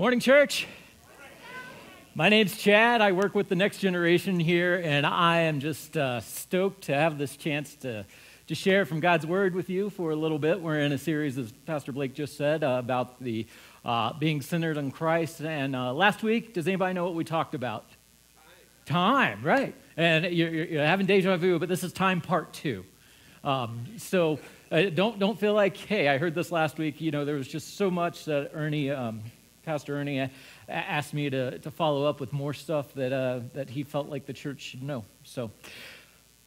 Morning, church. My name's Chad. I work with the next generation here, and I am just uh, stoked to have this chance to, to share from God's Word with you for a little bit. We're in a series, as Pastor Blake just said, uh, about the uh, being centered on Christ. And uh, last week, does anybody know what we talked about? Time, time right. And you're, you're, having deja vu, but this is time part two. Um, so uh, don't, don't feel like, hey, I heard this last week. You know, there was just so much that Ernie. Um, Pastor Ernie asked me to, to follow up with more stuff that, uh, that he felt like the church should know. So,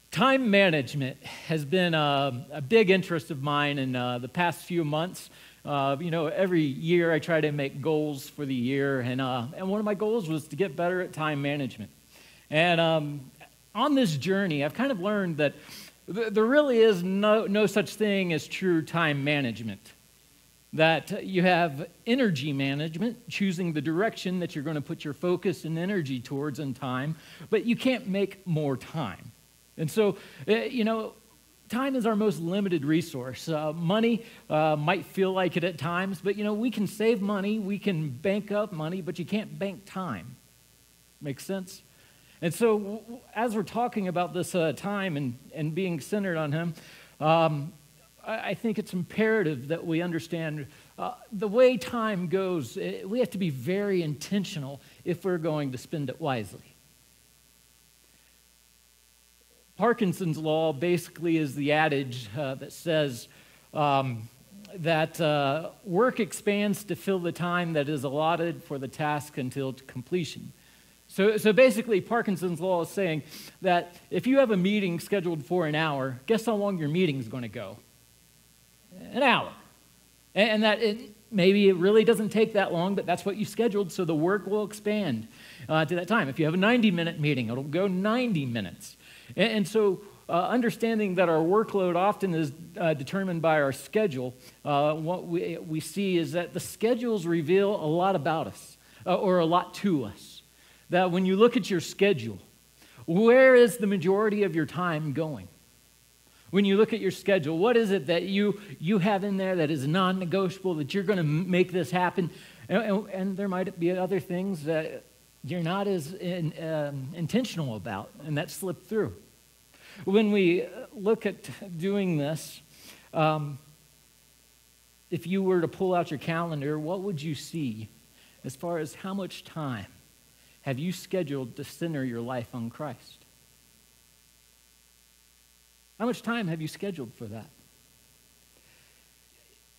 time management has been a, a big interest of mine in uh, the past few months. Uh, you know, every year I try to make goals for the year, and, uh, and one of my goals was to get better at time management. And um, on this journey, I've kind of learned that th- there really is no, no such thing as true time management that you have energy management, choosing the direction that you're going to put your focus and energy towards in time, but you can't make more time. And so, eh, you know, time is our most limited resource. Uh, money uh, might feel like it at times, but, you know, we can save money, we can bank up money, but you can't bank time. Makes sense? And so, as we're talking about this uh, time and, and being centered on Him, um, I think it's imperative that we understand uh, the way time goes, eh, we have to be very intentional if we're going to spend it wisely. Parkinson's law basically is the adage uh, that says um, that uh, work expands to fill the time that is allotted for the task until completion. So, so basically, Parkinson's law is saying that if you have a meeting scheduled for an hour, guess how long your meeting is going to go? An hour. And that it, maybe it really doesn't take that long, but that's what you scheduled, so the work will expand uh, to that time. If you have a 90 minute meeting, it'll go 90 minutes. And, and so, uh, understanding that our workload often is uh, determined by our schedule, uh, what we, we see is that the schedules reveal a lot about us, uh, or a lot to us. That when you look at your schedule, where is the majority of your time going? When you look at your schedule, what is it that you, you have in there that is non negotiable, that you're going to make this happen? And, and, and, there might be other things that you're not as in, um, intentional about, and that slip through. When we look at doing this, um, if you were to pull out your calendar, what would you see as far as how much time have you scheduled to center your life on Christ? How much time have you scheduled for that?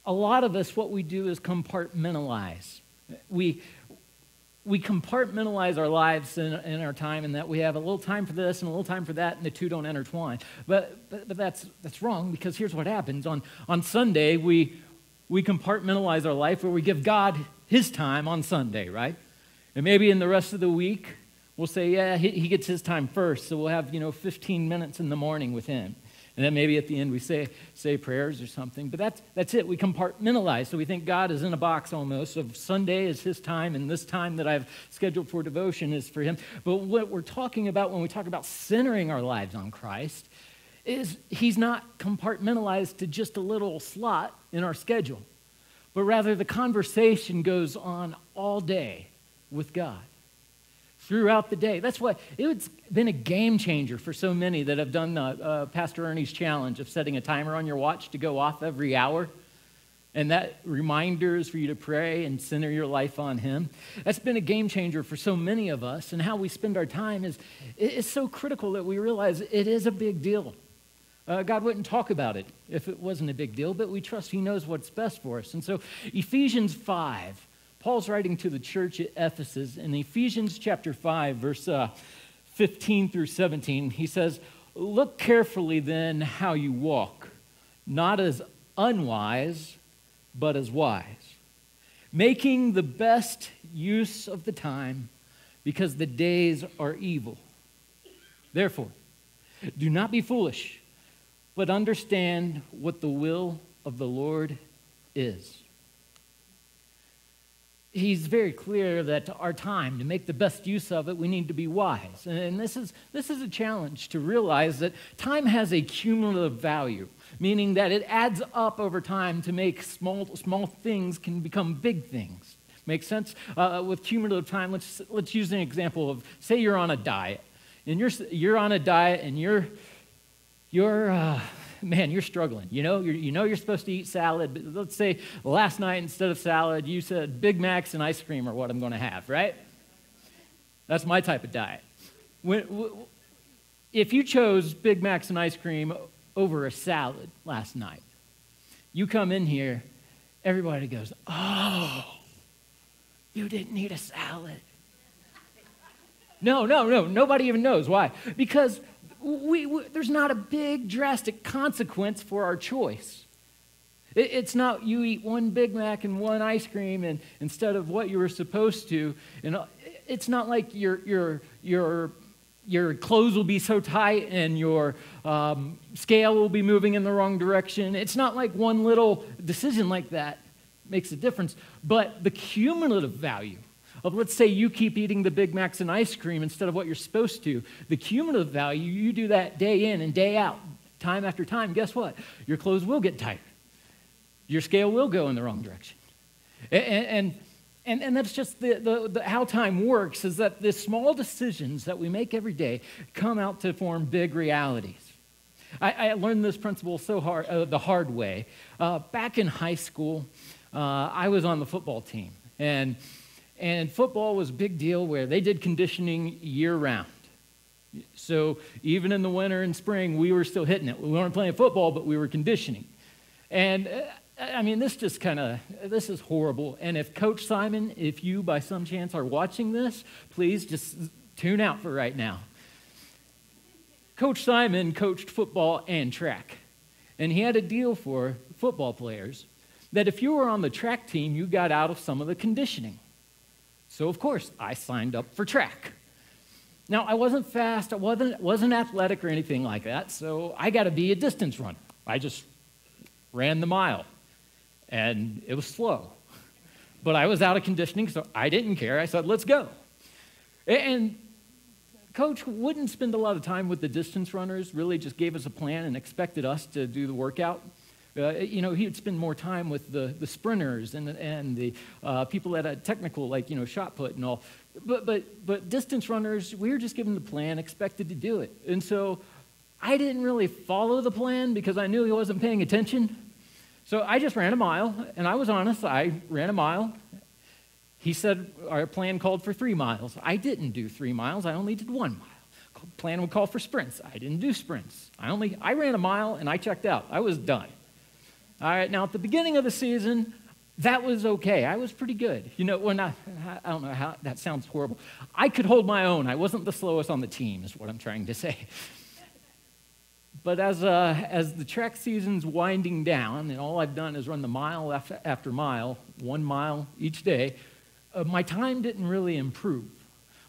A lot of us, what we do is compartmentalize. We, we compartmentalize our lives and, and, our time, and that we have a little time for this and a little time for that, and the two don't intertwine. But, but, but that's, that's wrong because here's what happens. On, on Sunday, we, we compartmentalize our life where we give God his time on Sunday, right? And maybe in the rest of the week, we'll say, yeah, he, he gets his time first, so we'll have, you know, 15 minutes in the morning with him. And then maybe at the end we say, say prayers or something. But that's, that's it. We compartmentalize. So we think God is in a box almost. Of Sunday is his time, and this time that I've scheduled for devotion is for him. But what we're talking about when we talk about centering our lives on Christ is he's not compartmentalized to just a little slot in our schedule, but rather the conversation goes on all day with God throughout the day. That's why it's been a game changer for so many that have done uh, Pastor Ernie's challenge of setting a timer on your watch to go off every hour. And that reminders for you to pray and center your life on Him. That's been a game changer for so many of us. And how we spend our time is it's so critical that we realize it is a big deal. Uh, God wouldn't talk about it if it wasn't a big deal, but we trust He knows what's best for us. And so, Ephesians 5 Paul's writing to the church at Ephesus in Ephesians chapter 5, verse uh, 15 through 17. He says, Look carefully then how you walk, not as unwise, but as wise, making the best use of the time because the days are evil. Therefore, do not be foolish, but understand what the will of the Lord is he's very clear that our time, to make the best use of it, we need to be wise. And this is, this is a challenge to realize that time has a cumulative value, meaning that it adds up over time to make small, small things can become big things. Make sense? Uh, with cumulative time, let's, let's use an example of say you're on a diet. And you're, you're on a diet and you're, you're uh, man, you're struggling. You know, you know you're supposed to eat salad, but let's say last night instead of salad, you said Big Macs and ice cream are what I'm going to have, right? That's my type of diet. When, if you chose Big Macs and ice cream over a salad last night, you come in here, everybody goes, Oh, you didn't eat a salad. No, no, no. Nobody even knows. Why? Because we, we, there's not a big, drastic consequence for our choice. It, it's not you eat one Big Mac and one ice cream and, instead of what you were supposed to. And it's not like your, your, your, your clothes will be so tight and your um, scale will be moving in the wrong direction. It's not like one little decision like that makes a difference. But the cumulative value of, let's say, you keep eating the Big Macs and ice cream instead of what you're supposed to, the cumulative value, you do that day in and day out, time after time, guess what? Your clothes will get tighter. Your scale will go in the wrong direction. And, and, and, and that's just the, the, the, how time works is that the small decisions that we make every day come out to form big realities. I, I learned this principle so hard, uh, the hard way. Uh, back in high school, uh, I was on the football team. And, and football was a big deal where they did conditioning year round. So even in the winter and spring, we were still hitting it. We weren't playing football, but we were conditioning. And uh, I mean, this just kind of, this is horrible. And if Coach Simon, if you by some chance are watching this, please just tune out for right now. Coach Simon coached football and track. And he had a deal for football players that if you were on the track team, you got out of some of the conditioning. So, of course, I signed up for track. Now, I wasn't fast, I wasn't, wasn't athletic or anything like that, so I got to be a distance runner. I just ran the mile, and it was slow. But I was out of conditioning, so I didn't care. I said, let's go. And coach wouldn't spend a lot of time with the distance runners, really just gave us a plan and expected us to do the workout. Uh, you know, he would spend more time with the, the sprinters and, and the uh, people that had technical, like, you know, shot put and all. But, but, but distance runners, we were just given the plan, expected to do it. And so I didn't really follow the plan because I knew he wasn't paying attention. So I just ran a mile, and I was honest. I ran a mile. He said our plan called for three miles. I didn't do three miles, I only did one mile plan would call for sprints. I didn't do sprints. I only I ran a mile and I checked out. I was done. All right, now at the beginning of the season, that was okay. I was pretty good. You know, when I, I don't know how that sounds horrible. I could hold my own. I wasn't the slowest on the team, is what I'm trying to say. But as, uh, as the track season's winding down, and all I've done is run the mile after, mile, one mile each day, uh, my time didn't really improve.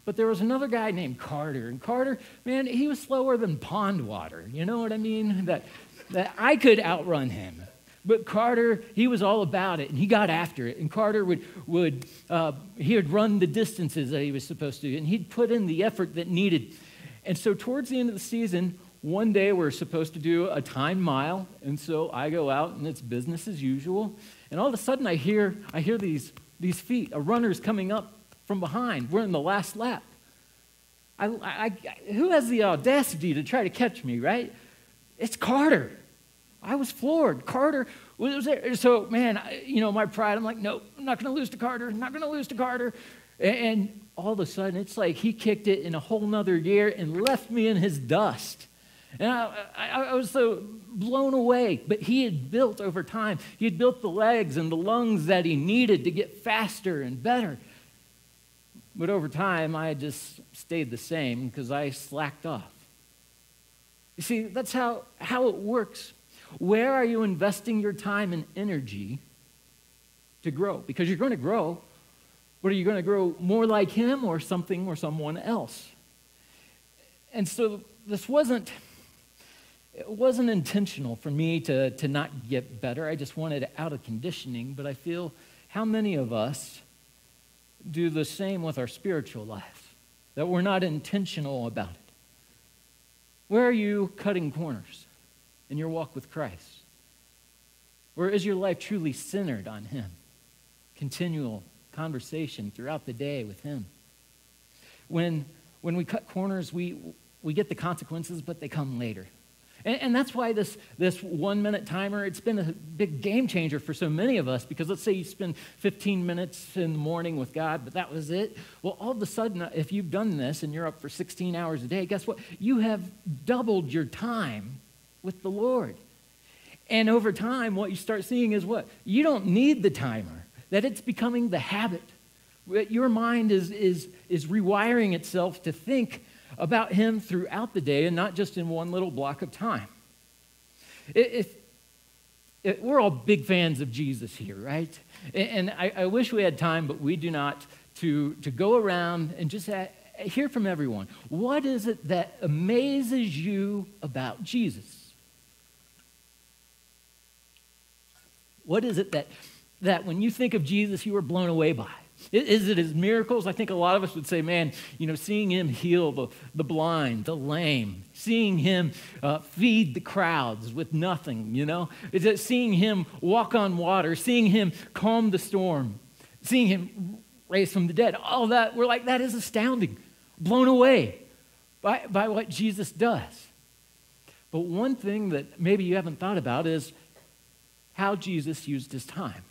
But there was another guy named Carter, and Carter, man, he was slower than pond water. You know what I mean? That, that I could outrun him. But Carter, he was all about it, and he got after it. And Carter would, would uh, he would run the distances that he was supposed to, and he'd put in the effort that needed. And so towards the end of the season, one day we're supposed to do a time mile, and so I go out, and it's business as usual. And all of a sudden, I hear, I hear these, these feet, a runner's coming up from behind. We're in the last lap. I, I, I, who has the audacity to try to catch me, right? It's Carter. I was floored. Carter was there. So, man, you know, my pride, I'm like, nope, I'm not going to lose to Carter. I'm not going to lose to Carter. And all of a sudden, it's like he kicked it in a whole nother gear and left me in his dust. And I, I, I, was so blown away. But he had built over time, he had built the legs and the lungs that he needed to get faster and better. But over time, I just stayed the same because I slacked off. You see, that's how, how it works where are you investing your time and energy to grow? Because you're going to grow. But are you going to grow more like him or something or someone else? And so this wasn't it wasn't intentional for me to, to not get better. I just wanted out of conditioning, but I feel how many of us do the same with our spiritual life, that we're not intentional about it. Where are you cutting corners? In your walk with Christ? Or is your life truly centered on Him? Continual conversation throughout the day with Him. When, when we cut corners, we, we get the consequences, but they come later. And, and, that's why this, this one minute timer, it's been a big game changer for so many of us because let's say you spend 15 minutes in the morning with God, but that was it. Well, all of a sudden, if you've done this and you're up for 16 hours a day, guess what? You have doubled your time with the Lord. And over time, what you start seeing is what? You don't need the timer, that it's becoming the habit. Your mind is, is, is rewiring itself to think about him throughout the day and not just in one little block of time. If, if we're all big fans of Jesus here, right? And I, I, wish we had time, but we do not, to, to go around and just uh, hear from everyone. What is it that amazes you about Jesus? What is it that, that when you think of Jesus, you are blown away by? Is it his miracles? I think a lot of us would say, man, you know, seeing him heal the, the blind, the lame, seeing him uh, feed the crowds with nothing, you know? Is it seeing him walk on water, seeing him calm the storm, seeing him raise from the dead? All that, we're like, that is astounding, blown away by, by what Jesus does. But one thing that maybe you haven't thought about is how Jesus used his time.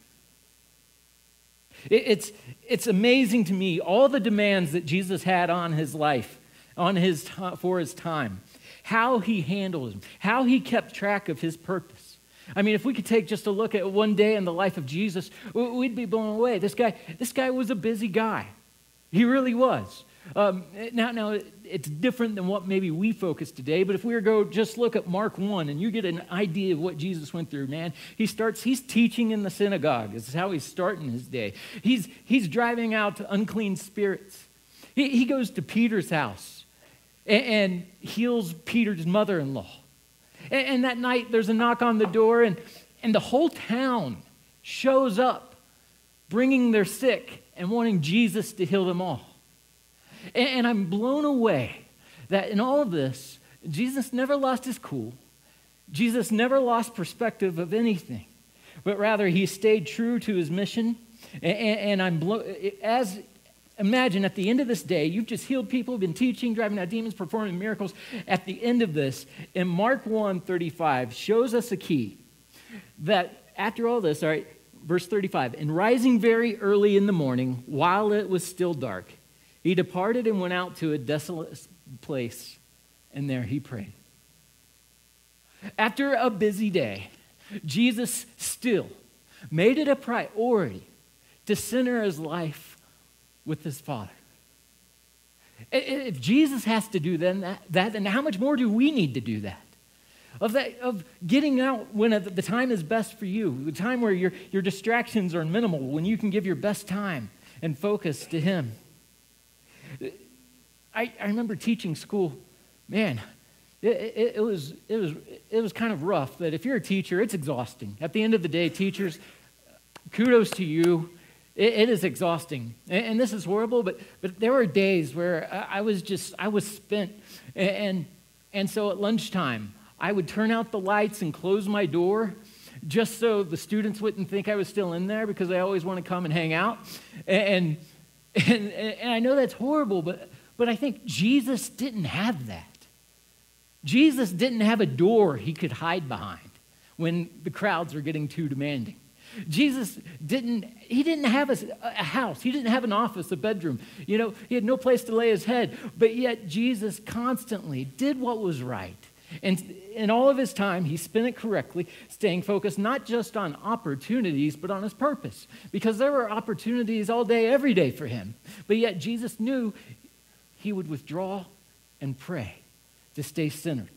It's, it's amazing to me all the demands that Jesus had on his life, on his for his time, how he handled them, how he kept track of his purpose. I mean, if we could take just a look at one day in the life of Jesus, we'd be blown away. This guy, this guy was a busy guy. He really was. Um, now, now, it's different than what maybe we focus today, but if we were to go just look at Mark 1 and you get an idea of what Jesus went through, man, he starts, he's teaching in the synagogue. This is how he's starting his day. He's, he's driving out unclean spirits. He, he goes to Peter's house and, and heals Peter's mother in law. And, and that night, there's a knock on the door, and, and the whole town shows up bringing their sick and wanting Jesus to heal them all. And, and I'm blown away that in all of this, Jesus never lost his cool. Jesus never lost perspective of anything, but rather he stayed true to his mission. And, and I'm blown, as imagine at the end of this day, you've just healed people, been teaching, driving out demons, performing miracles. At the end of this, in Mark 1 35, shows us a key that after all this, all right, verse 35, and rising very early in the morning, while it was still dark, he departed and went out to a desolate place, and there he prayed. After a busy day, Jesus still made it a priority to center his life with his Father. If Jesus has to do then that, then how much more do we need to do that? Of, that, of getting out when the time is best for you, the time where your, your distractions are minimal, when you can give your best time and focus to Him. I, I remember teaching school, man, it, it, it, was, it, was, it was kind of rough but if you're a teacher, it's exhausting. At the end of the day, teachers, kudos to you. it, it is exhausting. And, and, this is horrible, but, but there were days where I, was just, I was spent. And, and, and so at lunchtime, I would turn out the lights and close my door just so the students wouldn't think I was still in there because they always want to come and hang out. And, and, and I know that's horrible, but, but I think Jesus didn't have that. Jesus didn't have a door he could hide behind when the crowds were getting too demanding. Jesus didn't, he didn't have a, a, house. He didn't have an office, a bedroom. You know, he had no place to lay his head. But yet, Jesus constantly did what was right. And in all of his time, he spent it correctly, staying focused not just on opportunities, but on his purpose. Because there were opportunities all day, every day for him. But yet, Jesus knew he would withdraw and pray to stay centered.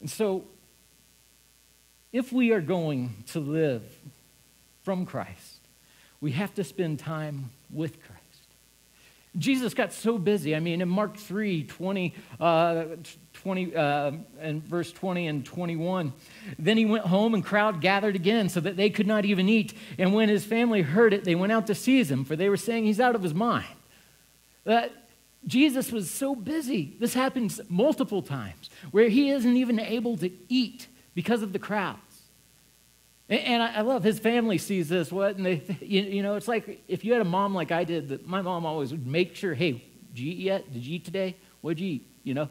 And so, if we are going to live from Christ, we have to spend time with Christ. Jesus got so busy. I mean, in Mark 3 20, uh, 20 uh, and verse 20 and 21, then he went home and crowd gathered again so that they could not even eat. And when his family heard it, they went out to seize him, for they were saying he's out of his mind. That Jesus was so busy. This happens multiple times where he isn't even able to eat because of the crowds. And I love his family sees this. What and they, you, know, it's like if you had a mom like I did. That my mom always would make sure, hey, did you eat yet? Did you eat today? What'd you eat? You know,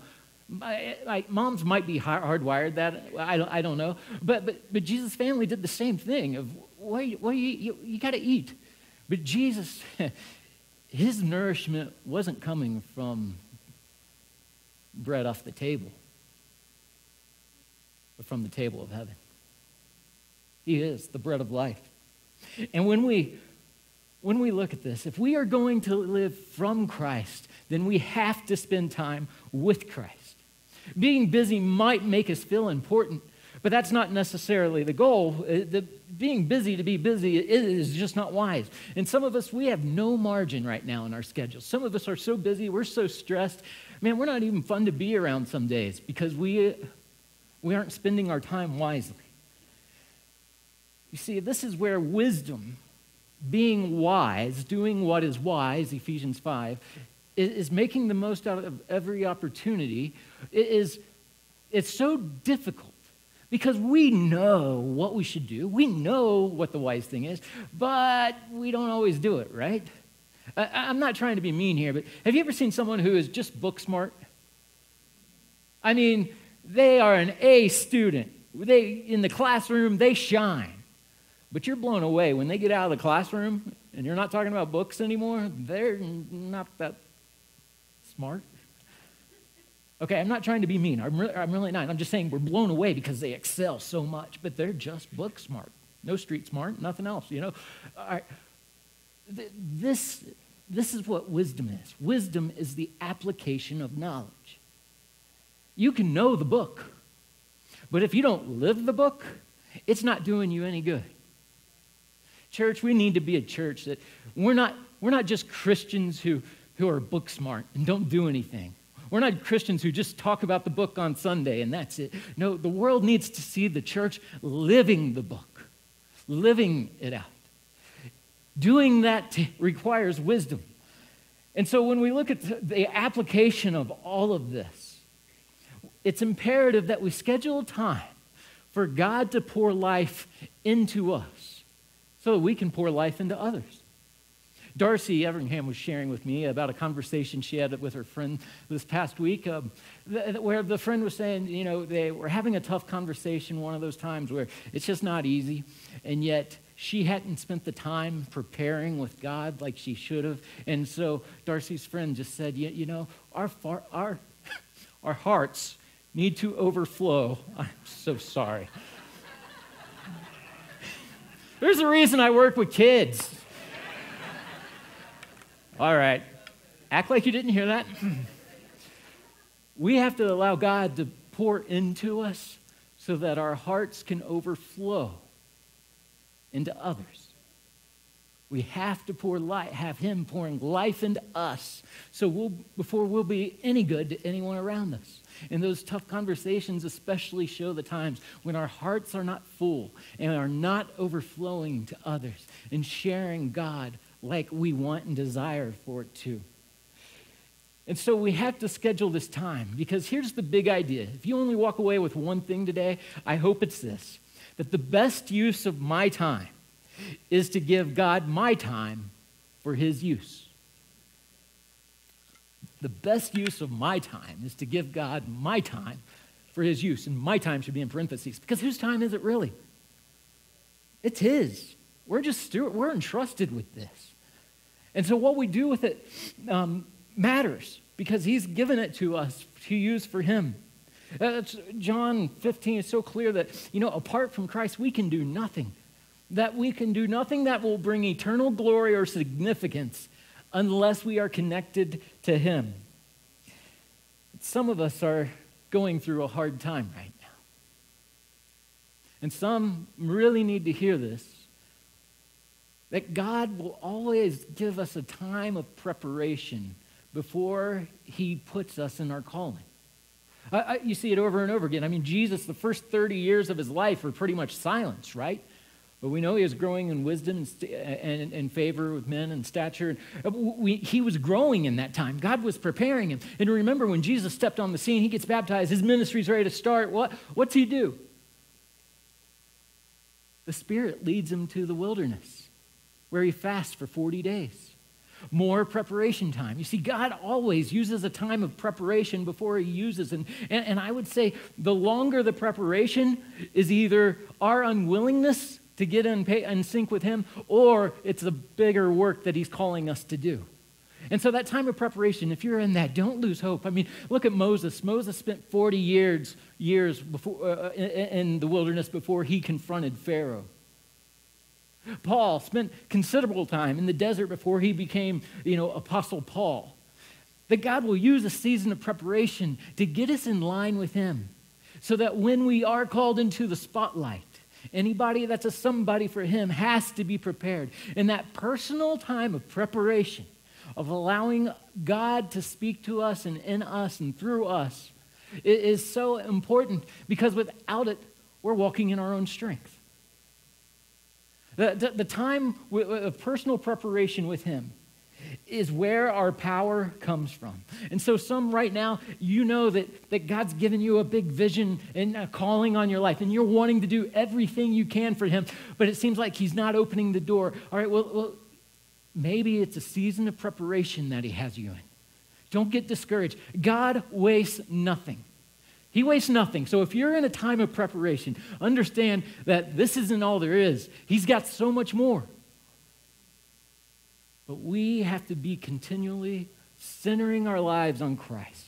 my, moms might be hardwired that I don't, I don't know, but but but Jesus' family did the same thing. Of what you, you, you got to eat, but Jesus, his nourishment wasn't coming from bread off the table, but from the table of heaven. He is the bread of life. And when we when we look at this, if we are going to live from Christ, then we have to spend time with Christ. Being busy might make us feel important, but that's not necessarily the goal. Uh, the, being busy to be busy is just not wise. And some of us, we have no margin right now in our schedules. Some of us are so busy, we're so stressed. Man, we're not even fun to be around some days because we, we aren't spending our time wisely. You see, this is where wisdom, being wise, doing what is wise, Ephesians 5, is, making the most out of every opportunity. It is, it's so difficult because we know what we should do. We know what the wise thing is, but we don't always do it, right? I, I'm not trying to be mean here, but have you ever seen someone who is just book smart? I mean, they are an A student. They, in the classroom, they shine. But you're blown away when they get out of the classroom and you're not talking about books anymore. They're not that smart. Okay, I'm not trying to be mean. I'm, re- I'm really not. I'm just saying we're blown away because they excel so much, but they're just book smart. No street smart, nothing else, you know? This, this is what wisdom is wisdom is the application of knowledge. You can know the book, but if you don't live the book, it's not doing you any good. Church, we need to be a church that we're not, we're not just Christians who, who are book smart and don't do anything. We're not Christians who just talk about the book on Sunday and that's it. No, the world needs to see the church living the book, living it out. Doing that t- requires wisdom. And so when we look at the application of all of this, it's imperative that we schedule time for God to pour life into us so that we can pour life into others. Darcy Everingham was sharing with me about a conversation she had with her friend this past week, um, th- where the friend was saying, you know, they were having a tough conversation, one of those times where it's just not easy, and yet she hadn't spent the time preparing with God like she should have. And so Darcy's friend just said, you, you know, our, far, our, our hearts need to overflow. I'm so sorry. There's a reason I work with kids. All right. Act like you didn't hear that. we have to allow God to pour into us so that our hearts can overflow into others. We have to pour life, have Him pouring life into us so we'll, before we'll be any good to anyone around us. And those tough conversations especially show the times when our hearts are not full and are not overflowing to others and sharing God like we want and desire for it to. And so we have to schedule this time because here's the big idea. If you only walk away with one thing today, I hope it's this that the best use of my time is to give God my time for his use the best use of my time is to give God my time for his use. And my time should be in parentheses because whose time is it really? It's his. We're just steward, we're entrusted with this. And so what we do with it um, matters because he's given it to us to use for him. John 15 is so clear that, you know, apart from Christ, we can do nothing. That we can do nothing that will bring eternal glory or significance unless we are connected to Him. Some of us are going through a hard time right now. And some really need to hear this that God will always give us a time of preparation before He puts us in our calling. I, I, you see it over and over again. I mean, Jesus, the first 30 years of his life were pretty much silence, right? But we know he was growing in wisdom and, and, and favor with men and stature. We, he was growing in that time. God was preparing him. And remember, when Jesus stepped on the scene, he gets baptized. His ministry's ready to start. What, what's he do? the Spirit leads him to the wilderness where he fasts for 40 days. More preparation time. You see, God always uses a time of preparation before he uses. And, and, and I would say the longer the preparation is either our unwillingness to get in, pay, in sync with him or it's a bigger work that he's calling us to do. And so, that time of preparation, if you're in that, don't lose hope. I mean, look at Moses. Moses spent 40 years, years before, uh, in, in the wilderness before he confronted Pharaoh. Paul spent considerable time in the desert before he became, you know, Apostle Paul. That God will use a season of preparation to get us in line with Him so that when we are called into the spotlight, anybody that's a somebody for Him has to be prepared. In that personal time of preparation, of allowing God to speak to us and in us and through us, is so important because without it, we're walking in our own strength. The, the, the time of personal preparation with Him is where our power comes from. And so, some right now, you know that, that God's given you a big vision and a calling on your life, and you're wanting to do everything you can for Him, but it seems like He's not opening the door. All right, well, well maybe it's a season of preparation that He has you in. Don't get discouraged. God wastes nothing. He wastes nothing. So if you're in a time of preparation, understand that this isn't all there is. He's got so much more. But we have to be continually centering our lives on Christ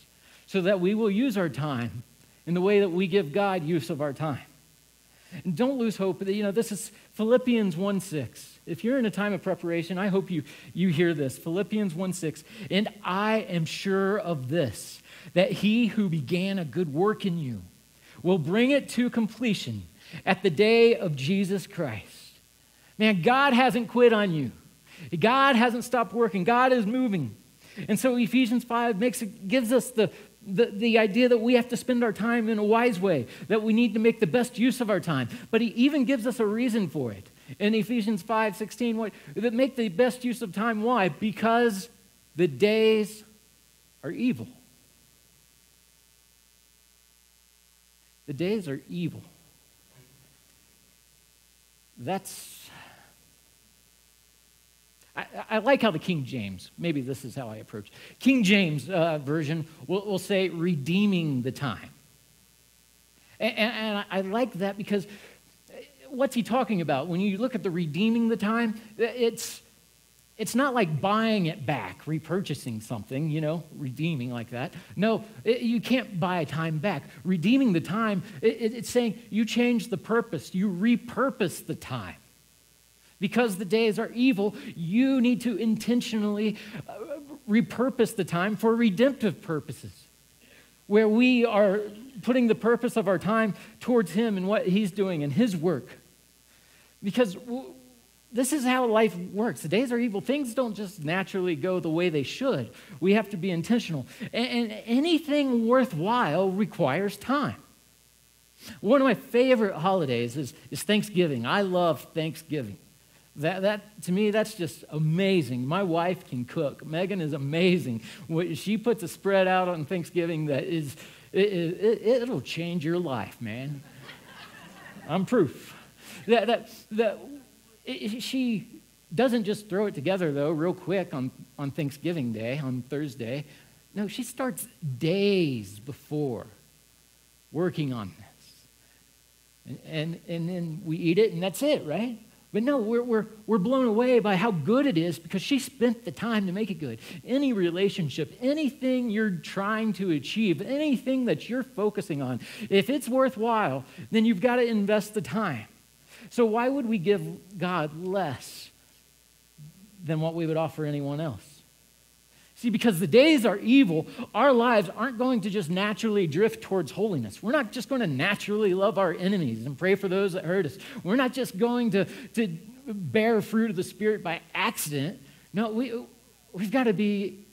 so that we will use our time in the way that we give God use of our time. And don't lose hope. You know, this is Philippians 1 6. If you're in a time of preparation, I hope you, you hear this. Philippians 1 6. And I am sure of this that he who began a good work in you will bring it to completion at the day of Jesus Christ. Man, God hasn't quit on you. God hasn't stopped working. God is moving. And so Ephesians 5 makes it, gives us the, the, the idea that we have to spend our time in a wise way, that we need to make the best use of our time. But he even gives us a reason for it. In Ephesians 5 16, what, that make the best use of time. Why? Because the days are evil. The days are evil. That's. I, I, like how the King James, maybe this is how I approach. King James uh, version will, will, say redeeming the time. And, and, and I like that because what's he talking about? When you look at the redeeming the time, it's it's not like buying it back, repurchasing something, you know, redeeming like that. No, it, you can't buy time back. Redeeming the time, it, it's saying you change the purpose, you repurpose the time. Because the days are evil, you need to intentionally uh, repurpose the time for redemptive purposes, where we are putting the purpose of our time towards Him and what He's doing and His work. Because this is how life works. The days are evil. Things don't just naturally go the way they should. We have to be intentional. And, anything worthwhile requires time. One of my favorite holidays is, is Thanksgiving. I love Thanksgiving. That, that, to me, that's just amazing. My wife can cook. Megan is amazing. She puts a spread out on Thanksgiving that is, it, it, it'll change your life, man. I'm proof. That, that, that she doesn't just throw it together, though, real quick on, on Thanksgiving Day, on Thursday. No, she starts days before working on this. And, and, and then we eat it, and that's it, right? But no, we're, we're, we're blown away by how good it is because she spent the time to make it good. Any relationship, anything you're trying to achieve, anything that you're focusing on, if it's worthwhile, then you've got to invest the time. So, why would we give God less than what we would offer anyone else? See, because the days are evil, our lives aren't going to just naturally drift towards holiness. We're not just going to naturally love our enemies and pray for those that hurt us. We're not just going to, to bear fruit of the Spirit by accident. No, we, we've got to be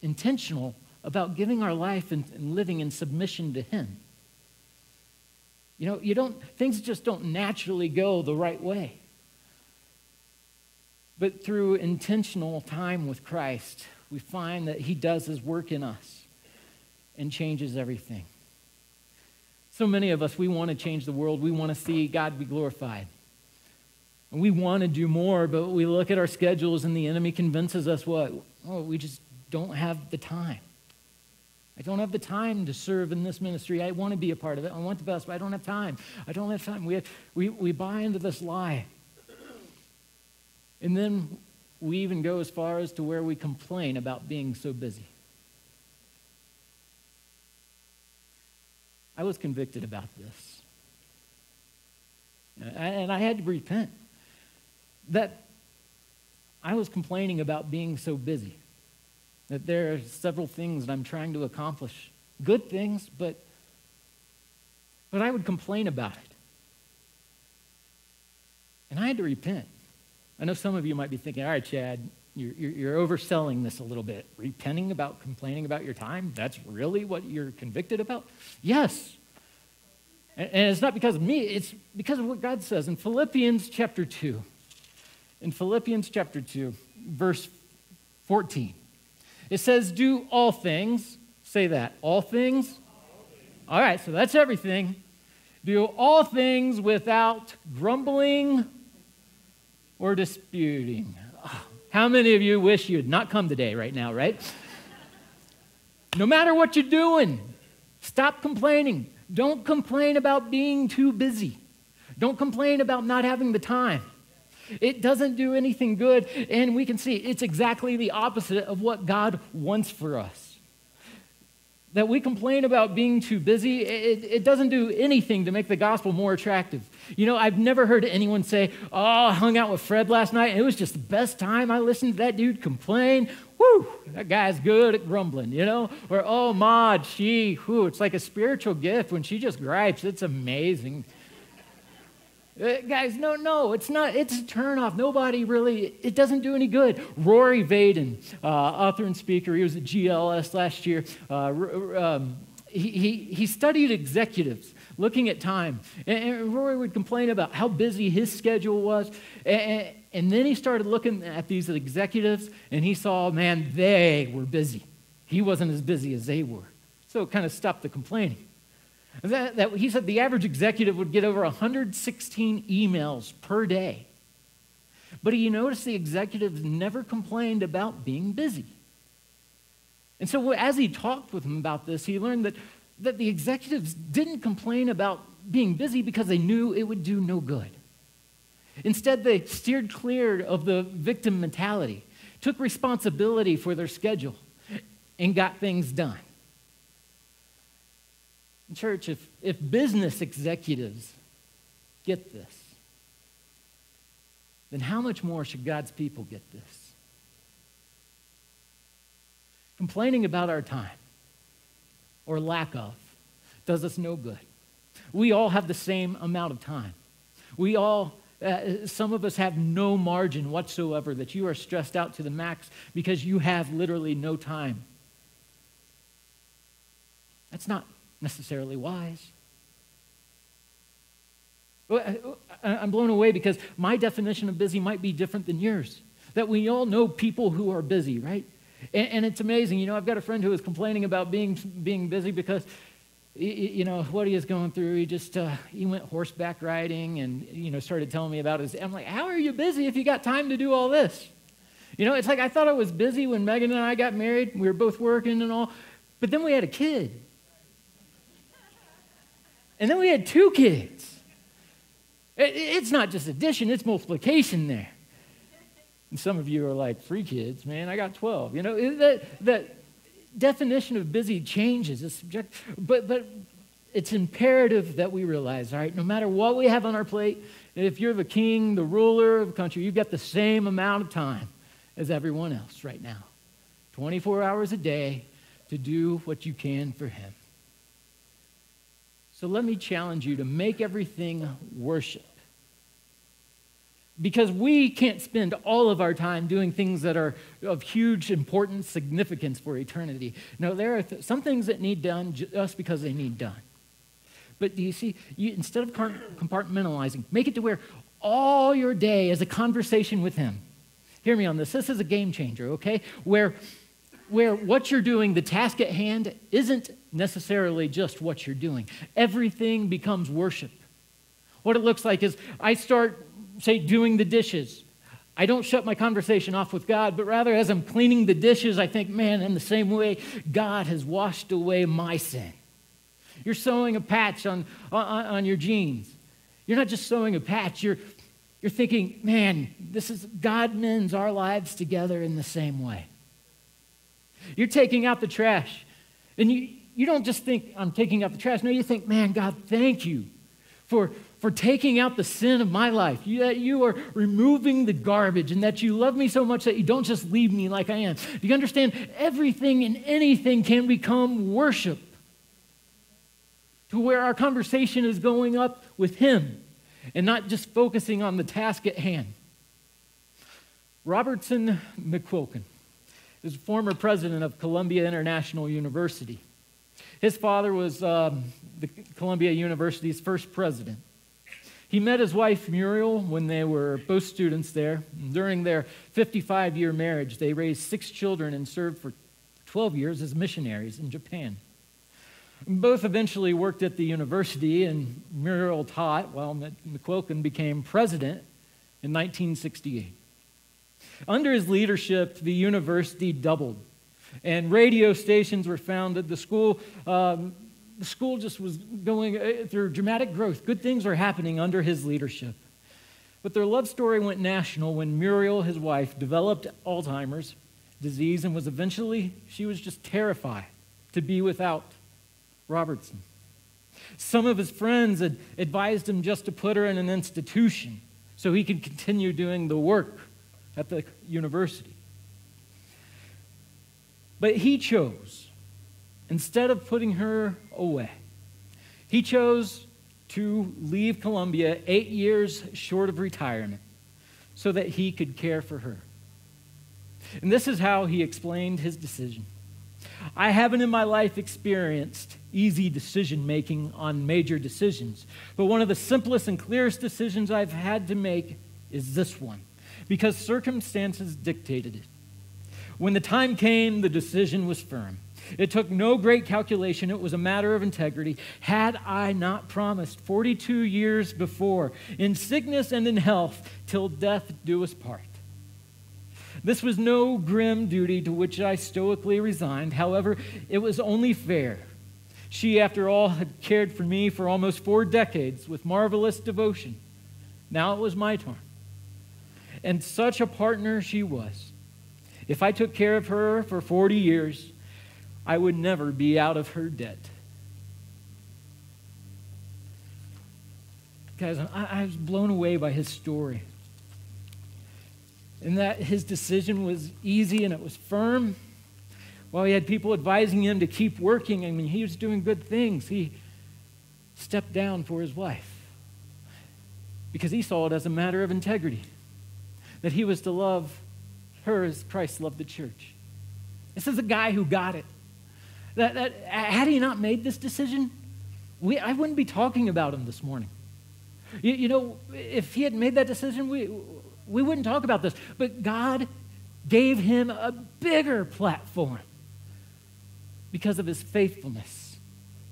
intentional about giving our life and, and living in submission to Him. You know, you don't, things just don't naturally go the right way. But through intentional time with Christ, we find that He does His work in us and changes everything. So many of us, we want to change the world. We want to see God be glorified. We want to do more, but we look at our schedules and the enemy convinces us what? Oh, we just don't have the time. I don't have the time to serve in this ministry. I want to be a part of it. I want the best, but I don't have time. I don't have time. We, have, we, we buy into this lie. And then we even go as far as to where we complain about being so busy. I was convicted about this. And I had to repent that I was complaining about being so busy. That there are several things that I'm trying to accomplish. Good things, but but I would complain about it. And I had to repent. I know some of you might be thinking, all right, Chad, you're, you're, overselling this a little bit. Repenting about complaining about your time? That's really what you're convicted about? Yes. And, and it's not because of me, it's because of what God says in Philippians chapter 2. In Philippians chapter 2, verse 14, it says, Do all things. Say that. All things? All right, so that's everything. Do all things without grumbling or disputing. How many of you wish you had not come today, right now, right? no matter what you're doing, stop complaining. Don't complain about being too busy. Don't complain about not having the time. It doesn't do anything good, and we can see it's exactly the opposite of what God wants for us that we complain about being too busy, it, it, doesn't do anything to make the gospel more attractive. You know, I've never heard anyone say, Oh, I hung out with Fred last night, and it was just the best time. I listened to that dude complain. Whoo, that guy's good at grumbling, you know? Or, Oh, Maud, she, whoo, it's like a spiritual gift when she just gripes. It's amazing. Uh, guys, no, no, it's not. It's a turnoff. Nobody really, it doesn't do any good. Rory Vaden, uh, author and speaker, he was at GLS last year. Uh, um, he, he, he studied executives looking at time. And, and, Rory would complain about how busy his schedule was. And, and then he started looking at these executives and he saw, man, they were busy. He wasn't as busy as they were. So it kind of stopped the complaining. That, that, he said the average executive would get over 116 emails per day. But he noticed the executives never complained about being busy. And so as he talked with him about this, he learned that, that the executives didn't complain about being busy because they knew it would do no good. Instead, they steered clear of the victim mentality, took responsibility for their schedule, and got things done. Church, if, if business executives get this, then how much more should God's people get this? Complaining about our time or lack of does us no good. We all have the same amount of time. We all, uh, some of us have no margin whatsoever that you are stressed out to the max because you have literally no time. That's not necessarily wise. I'm blown away because my definition of busy might be different than yours. That we all know people who are busy, right? And, and it's amazing. You know, I've got a friend who is complaining about being, being busy because, you know, what he is going through. He just, uh, he went horseback riding and, you know, started telling me about his. I'm like, how are you busy if you got time to do all this? You know, it's like I thought I was busy when Megan and I got married. We were both working and all. But then we had a kid. And then we had two kids. It's not just addition, it's multiplication there. And some of you are like, three kids, man, I got 12. You know, that, that definition of busy changes. It's subject, but, but it's imperative that we realize, all right, no matter what we have on our plate, if you're the king, the ruler of the country, you've got the same amount of time as everyone else right now 24 hours a day to do what you can for him. So let me challenge you to make everything worship. Because we can't spend all of our time doing things that are of huge importance, significance for eternity. No, there are th- some things that need done just because they need done. But do you see, you, instead of compartmentalizing, make it to where all your day is a conversation with Him. Hear me on this. This is a game changer, okay? Where, where what you're doing, the task at hand, isn't necessarily just what you're doing. Everything becomes worship. What it looks like is I start say, doing the dishes, I don't shut my conversation off with God, but rather as I'm cleaning the dishes, I think, man, in the same way, God has washed away my sin. You're sewing a patch on, on, on your jeans. You're not just sewing a patch, you're, you're thinking, man, this is God mends our lives together in the same way. You're taking out the trash. And you, you don't just think, I'm taking out the trash. No, you think, man, God, thank you for, for taking out the sin of my life. You, that you are removing the garbage and that you love me so much that you don't just leave me like I am. Do you understand? Everything and anything can become worship to where our conversation is going up with Him and not just focusing on the task at hand. Robertson McQuilkin is former president of Columbia International University. His father was um, the Columbia University's first president. He met his wife Muriel when they were both students there. During their 55 year marriage, they raised six children and served for 12 years as missionaries in Japan. Both eventually worked at the university, and Muriel taught while McQuilkin became president in 1968. Under his leadership, the university doubled, and radio stations were founded. The school, um, the school just was going uh, through dramatic growth. Good things were happening under his leadership. But their love story went national when Muriel, his wife, developed Alzheimer's disease and was eventually, she was just terrified to be without Robertson. Some of his friends had advised him just to put her in an institution so he could continue doing the work at the university. But he chose, instead of putting her away, he chose to leave Columbia eight years short of retirement so that he could care for her. And this is how he explained his decision. I haven't in my life experienced easy decision making on major decisions, but one of the simplest and clearest decisions I've had to make is this one because circumstances dictated it. When the time came, the decision was firm. It took no great calculation. It was a matter of integrity. Had I not promised 42 years before, in sickness and in health, till death do us part? This was no grim duty to which I stoically resigned. However, it was only fair. She, after all, had cared for me for almost four decades with marvelous devotion. Now it was my turn. And such a partner she was. If I took care of her for 40 years, I would never be out of her debt. Guys, I, I was blown away by his story and that his decision was easy and it was firm. While he had people advising him to keep working, I mean, he was doing good things. He stepped down for his wife because he saw it as a matter of integrity, that he was to love her as Christ loved the church. This is a guy who got it. That, that, had he not made this decision, we, I wouldn't be talking about him this morning. You, you know, if he had made that decision, we, we wouldn't talk about this. But God gave him a bigger platform because of his faithfulness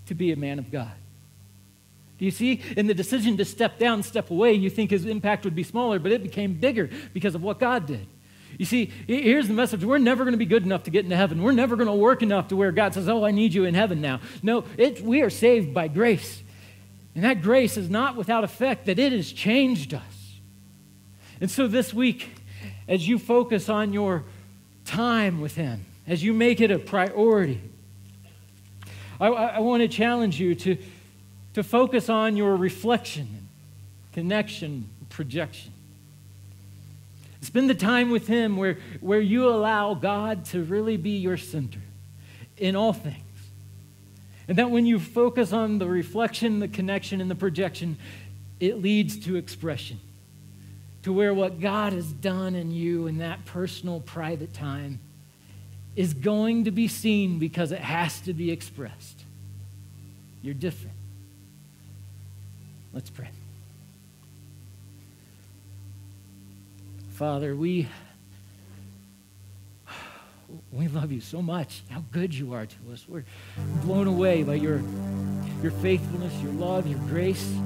to be a man of God. Do you see? In the decision to step down, step away, you think his impact would be smaller, but it became bigger because of what God did. You see, here's the message. We're never going to be good enough to get into heaven. We're never going to work enough to where God says, Oh, I need you in heaven now. No, it, we are saved by grace. And that grace is not without effect, that it has changed us. And so this week, as you focus on your time with Him, as you make it a priority, I, I want to challenge you to, to focus on your reflection, connection, projection. Spend the time with Him where, where you allow God to really be your center in all things. And that when you focus on the reflection, the connection, and the projection, it leads to expression to where what God has done in you in that personal, private time is going to be seen because it has to be expressed. You're different. Let's pray. Father, we we love you so much. How good you are to us. We're blown away by your your faithfulness, your love, your grace.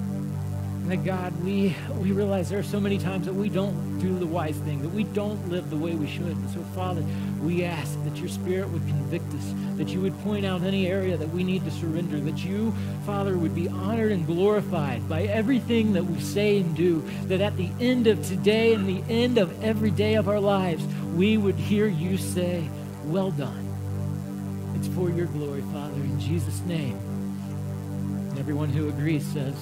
That God, we, we realize there are so many times that we don't do the wise thing, that we don't live the way we should. And so, Father, we ask that your Spirit would convict us, that you would point out any area that we need to surrender, that you, Father, would be honored and glorified by everything that we say and do, that at the end of today and the end of every day of our lives, we would hear you say, Well done. It's for your glory, Father, in Jesus' name. And everyone who agrees says,